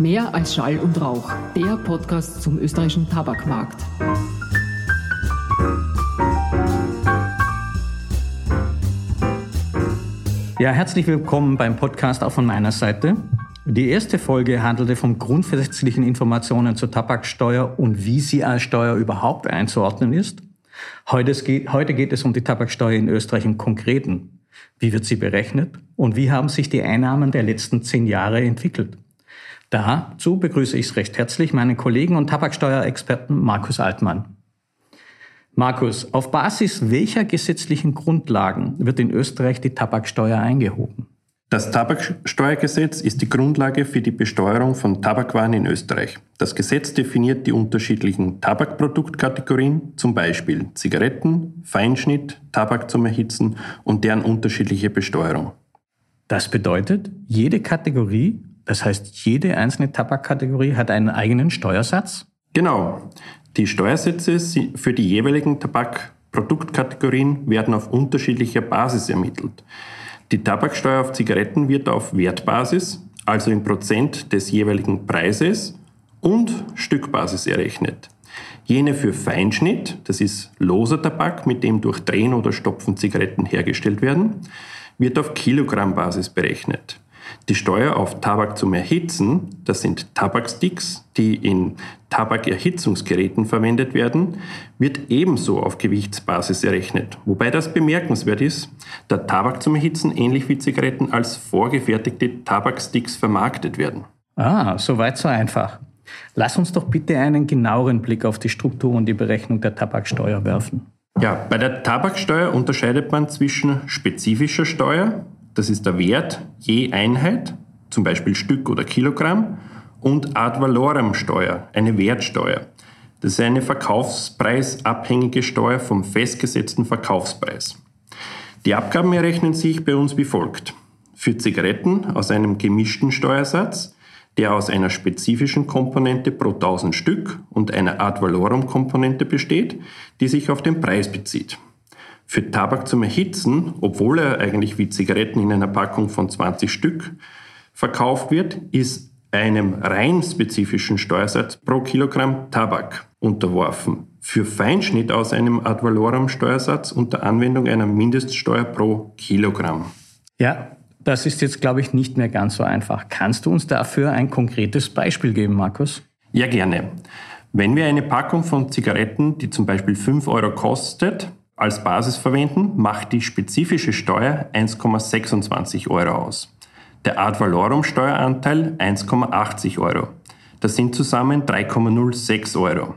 Mehr als Schall und Rauch, der Podcast zum österreichischen Tabakmarkt. Ja, herzlich willkommen beim Podcast auch von meiner Seite. Die erste Folge handelte von grundsätzlichen Informationen zur Tabaksteuer und wie sie als Steuer überhaupt einzuordnen ist. Heute geht, heute geht es um die Tabaksteuer in Österreich im Konkreten. Wie wird sie berechnet und wie haben sich die Einnahmen der letzten zehn Jahre entwickelt? Dazu begrüße ich recht herzlich meinen Kollegen und Tabaksteuerexperten Markus Altmann. Markus, auf Basis welcher gesetzlichen Grundlagen wird in Österreich die Tabaksteuer eingehoben? Das Tabaksteuergesetz ist die Grundlage für die Besteuerung von Tabakwaren in Österreich. Das Gesetz definiert die unterschiedlichen Tabakproduktkategorien, zum Beispiel Zigaretten, Feinschnitt, Tabak zum Erhitzen und deren unterschiedliche Besteuerung. Das bedeutet, jede Kategorie, das heißt jede einzelne Tabakkategorie hat einen eigenen Steuersatz? Genau. Die Steuersätze für die jeweiligen Tabakproduktkategorien werden auf unterschiedlicher Basis ermittelt. Die Tabaksteuer auf Zigaretten wird auf Wertbasis, also in Prozent des jeweiligen Preises und Stückbasis errechnet. Jene für Feinschnitt, das ist loser Tabak, mit dem durch Drehen oder Stopfen Zigaretten hergestellt werden, wird auf Kilogrammbasis berechnet. Die Steuer auf Tabak zum Erhitzen, das sind Tabaksticks, die in Tabakerhitzungsgeräten verwendet werden, wird ebenso auf Gewichtsbasis errechnet. Wobei das bemerkenswert ist, da Tabak zum Erhitzen ähnlich wie Zigaretten als vorgefertigte Tabaksticks vermarktet werden. Ah, soweit so einfach. Lass uns doch bitte einen genaueren Blick auf die Struktur und die Berechnung der Tabaksteuer werfen. Ja, bei der Tabaksteuer unterscheidet man zwischen spezifischer Steuer, das ist der Wert je Einheit, zum Beispiel Stück oder Kilogramm, und Ad valorem Steuer, eine Wertsteuer. Das ist eine verkaufspreisabhängige Steuer vom festgesetzten Verkaufspreis. Die Abgaben errechnen sich bei uns wie folgt. Für Zigaretten aus einem gemischten Steuersatz, der aus einer spezifischen Komponente pro 1000 Stück und einer Ad valorem Komponente besteht, die sich auf den Preis bezieht. Für Tabak zum Erhitzen, obwohl er eigentlich wie Zigaretten in einer Packung von 20 Stück verkauft wird, ist einem rein spezifischen Steuersatz pro Kilogramm Tabak unterworfen. Für Feinschnitt aus einem Ad valorem Steuersatz unter Anwendung einer Mindeststeuer pro Kilogramm. Ja, das ist jetzt, glaube ich, nicht mehr ganz so einfach. Kannst du uns dafür ein konkretes Beispiel geben, Markus? Ja, gerne. Wenn wir eine Packung von Zigaretten, die zum Beispiel 5 Euro kostet, als Basis verwenden, macht die spezifische Steuer 1,26 Euro aus. Der Ad Valorum Steueranteil 1,80 Euro. Das sind zusammen 3,06 Euro.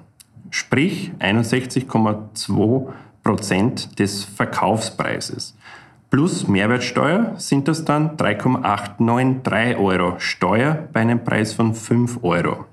Sprich 61,2 Prozent des Verkaufspreises. Plus Mehrwertsteuer sind das dann 3,893 Euro Steuer bei einem Preis von 5 Euro.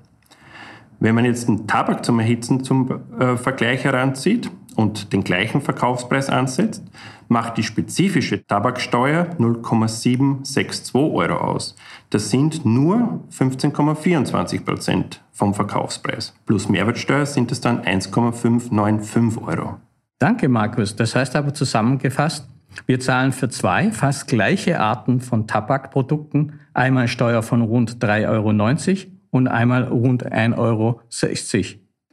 Wenn man jetzt den Tabak zum Erhitzen zum äh, Vergleich heranzieht, und den gleichen Verkaufspreis ansetzt, macht die spezifische Tabaksteuer 0,762 Euro aus. Das sind nur 15,24 Prozent vom Verkaufspreis. Plus Mehrwertsteuer sind es dann 1,595 Euro. Danke, Markus. Das heißt aber zusammengefasst, wir zahlen für zwei fast gleiche Arten von Tabakprodukten einmal Steuer von rund 3,90 Euro und einmal rund 1,60 Euro.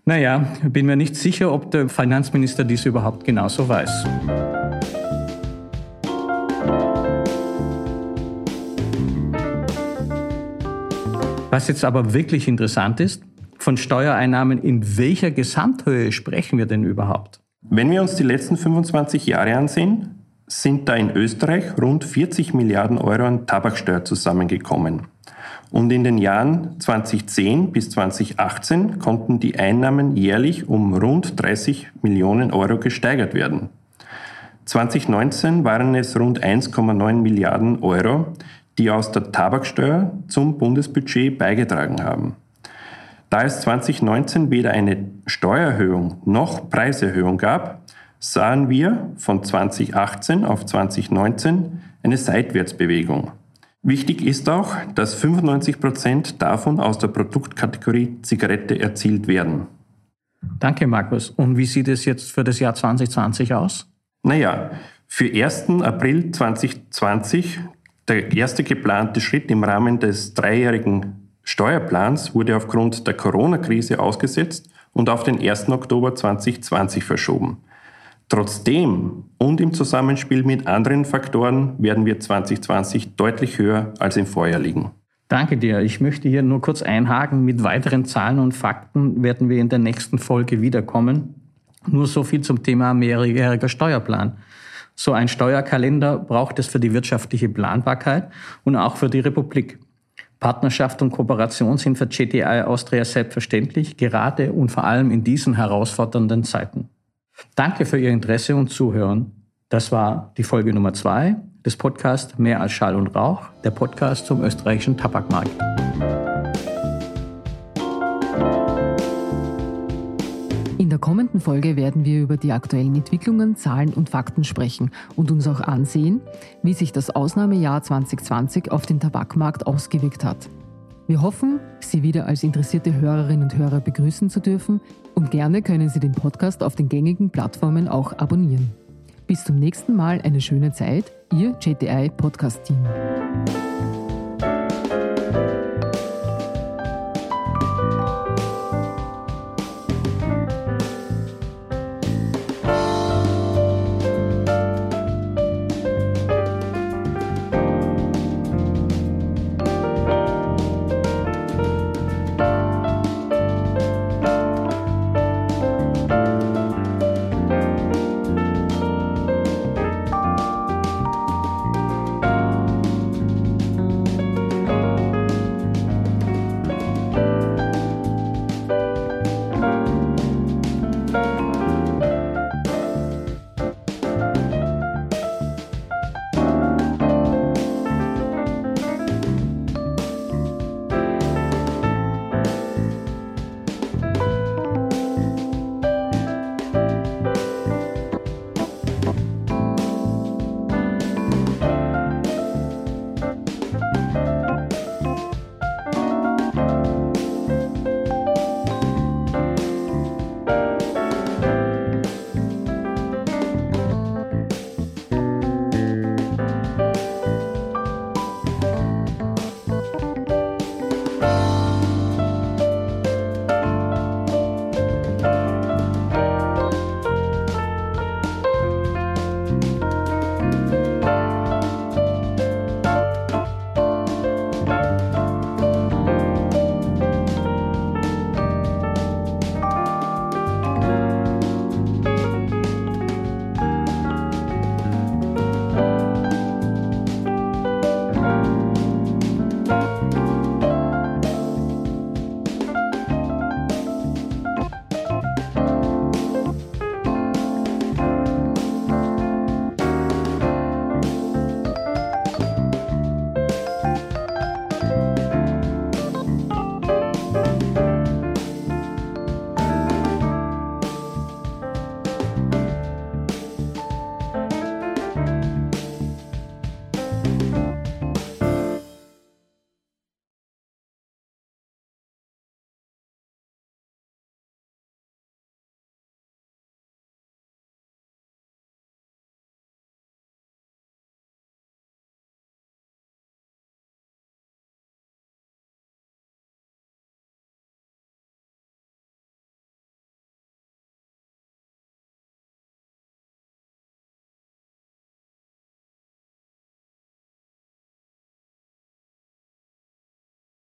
Naja, bin mir nicht sicher, ob der Finanzminister dies überhaupt genauso weiß. Was jetzt aber wirklich interessant ist, von Steuereinnahmen in welcher Gesamthöhe sprechen wir denn überhaupt? Wenn wir uns die letzten 25 Jahre ansehen, sind da in Österreich rund 40 Milliarden Euro an Tabaksteuer zusammengekommen. Und in den Jahren 2010 bis 2018 konnten die Einnahmen jährlich um rund 30 Millionen Euro gesteigert werden. 2019 waren es rund 1,9 Milliarden Euro, die aus der Tabaksteuer zum Bundesbudget beigetragen haben. Da es 2019 weder eine Steuererhöhung noch Preiserhöhung gab, sahen wir von 2018 auf 2019 eine Seitwärtsbewegung. Wichtig ist auch, dass 95 Prozent davon aus der Produktkategorie Zigarette erzielt werden. Danke, Markus. Und wie sieht es jetzt für das Jahr 2020 aus? Naja, für 1. April 2020 der erste geplante Schritt im Rahmen des dreijährigen Steuerplans wurde aufgrund der Corona-Krise ausgesetzt und auf den 1. Oktober 2020 verschoben. Trotzdem und im Zusammenspiel mit anderen Faktoren werden wir 2020 deutlich höher als im Vorjahr liegen. Danke dir. Ich möchte hier nur kurz einhaken. Mit weiteren Zahlen und Fakten werden wir in der nächsten Folge wiederkommen. Nur so viel zum Thema mehrjähriger Steuerplan. So ein Steuerkalender braucht es für die wirtschaftliche Planbarkeit und auch für die Republik. Partnerschaft und Kooperation sind für GTI Austria selbstverständlich, gerade und vor allem in diesen herausfordernden Zeiten. Danke für Ihr Interesse und Zuhören. Das war die Folge Nummer zwei des Podcasts Mehr als Schall und Rauch, der Podcast zum österreichischen Tabakmarkt. In der kommenden Folge werden wir über die aktuellen Entwicklungen, Zahlen und Fakten sprechen und uns auch ansehen, wie sich das Ausnahmejahr 2020 auf den Tabakmarkt ausgewirkt hat. Wir hoffen, Sie wieder als interessierte Hörerinnen und Hörer begrüßen zu dürfen und gerne können Sie den Podcast auf den gängigen Plattformen auch abonnieren. Bis zum nächsten Mal eine schöne Zeit, Ihr JTI Podcast Team.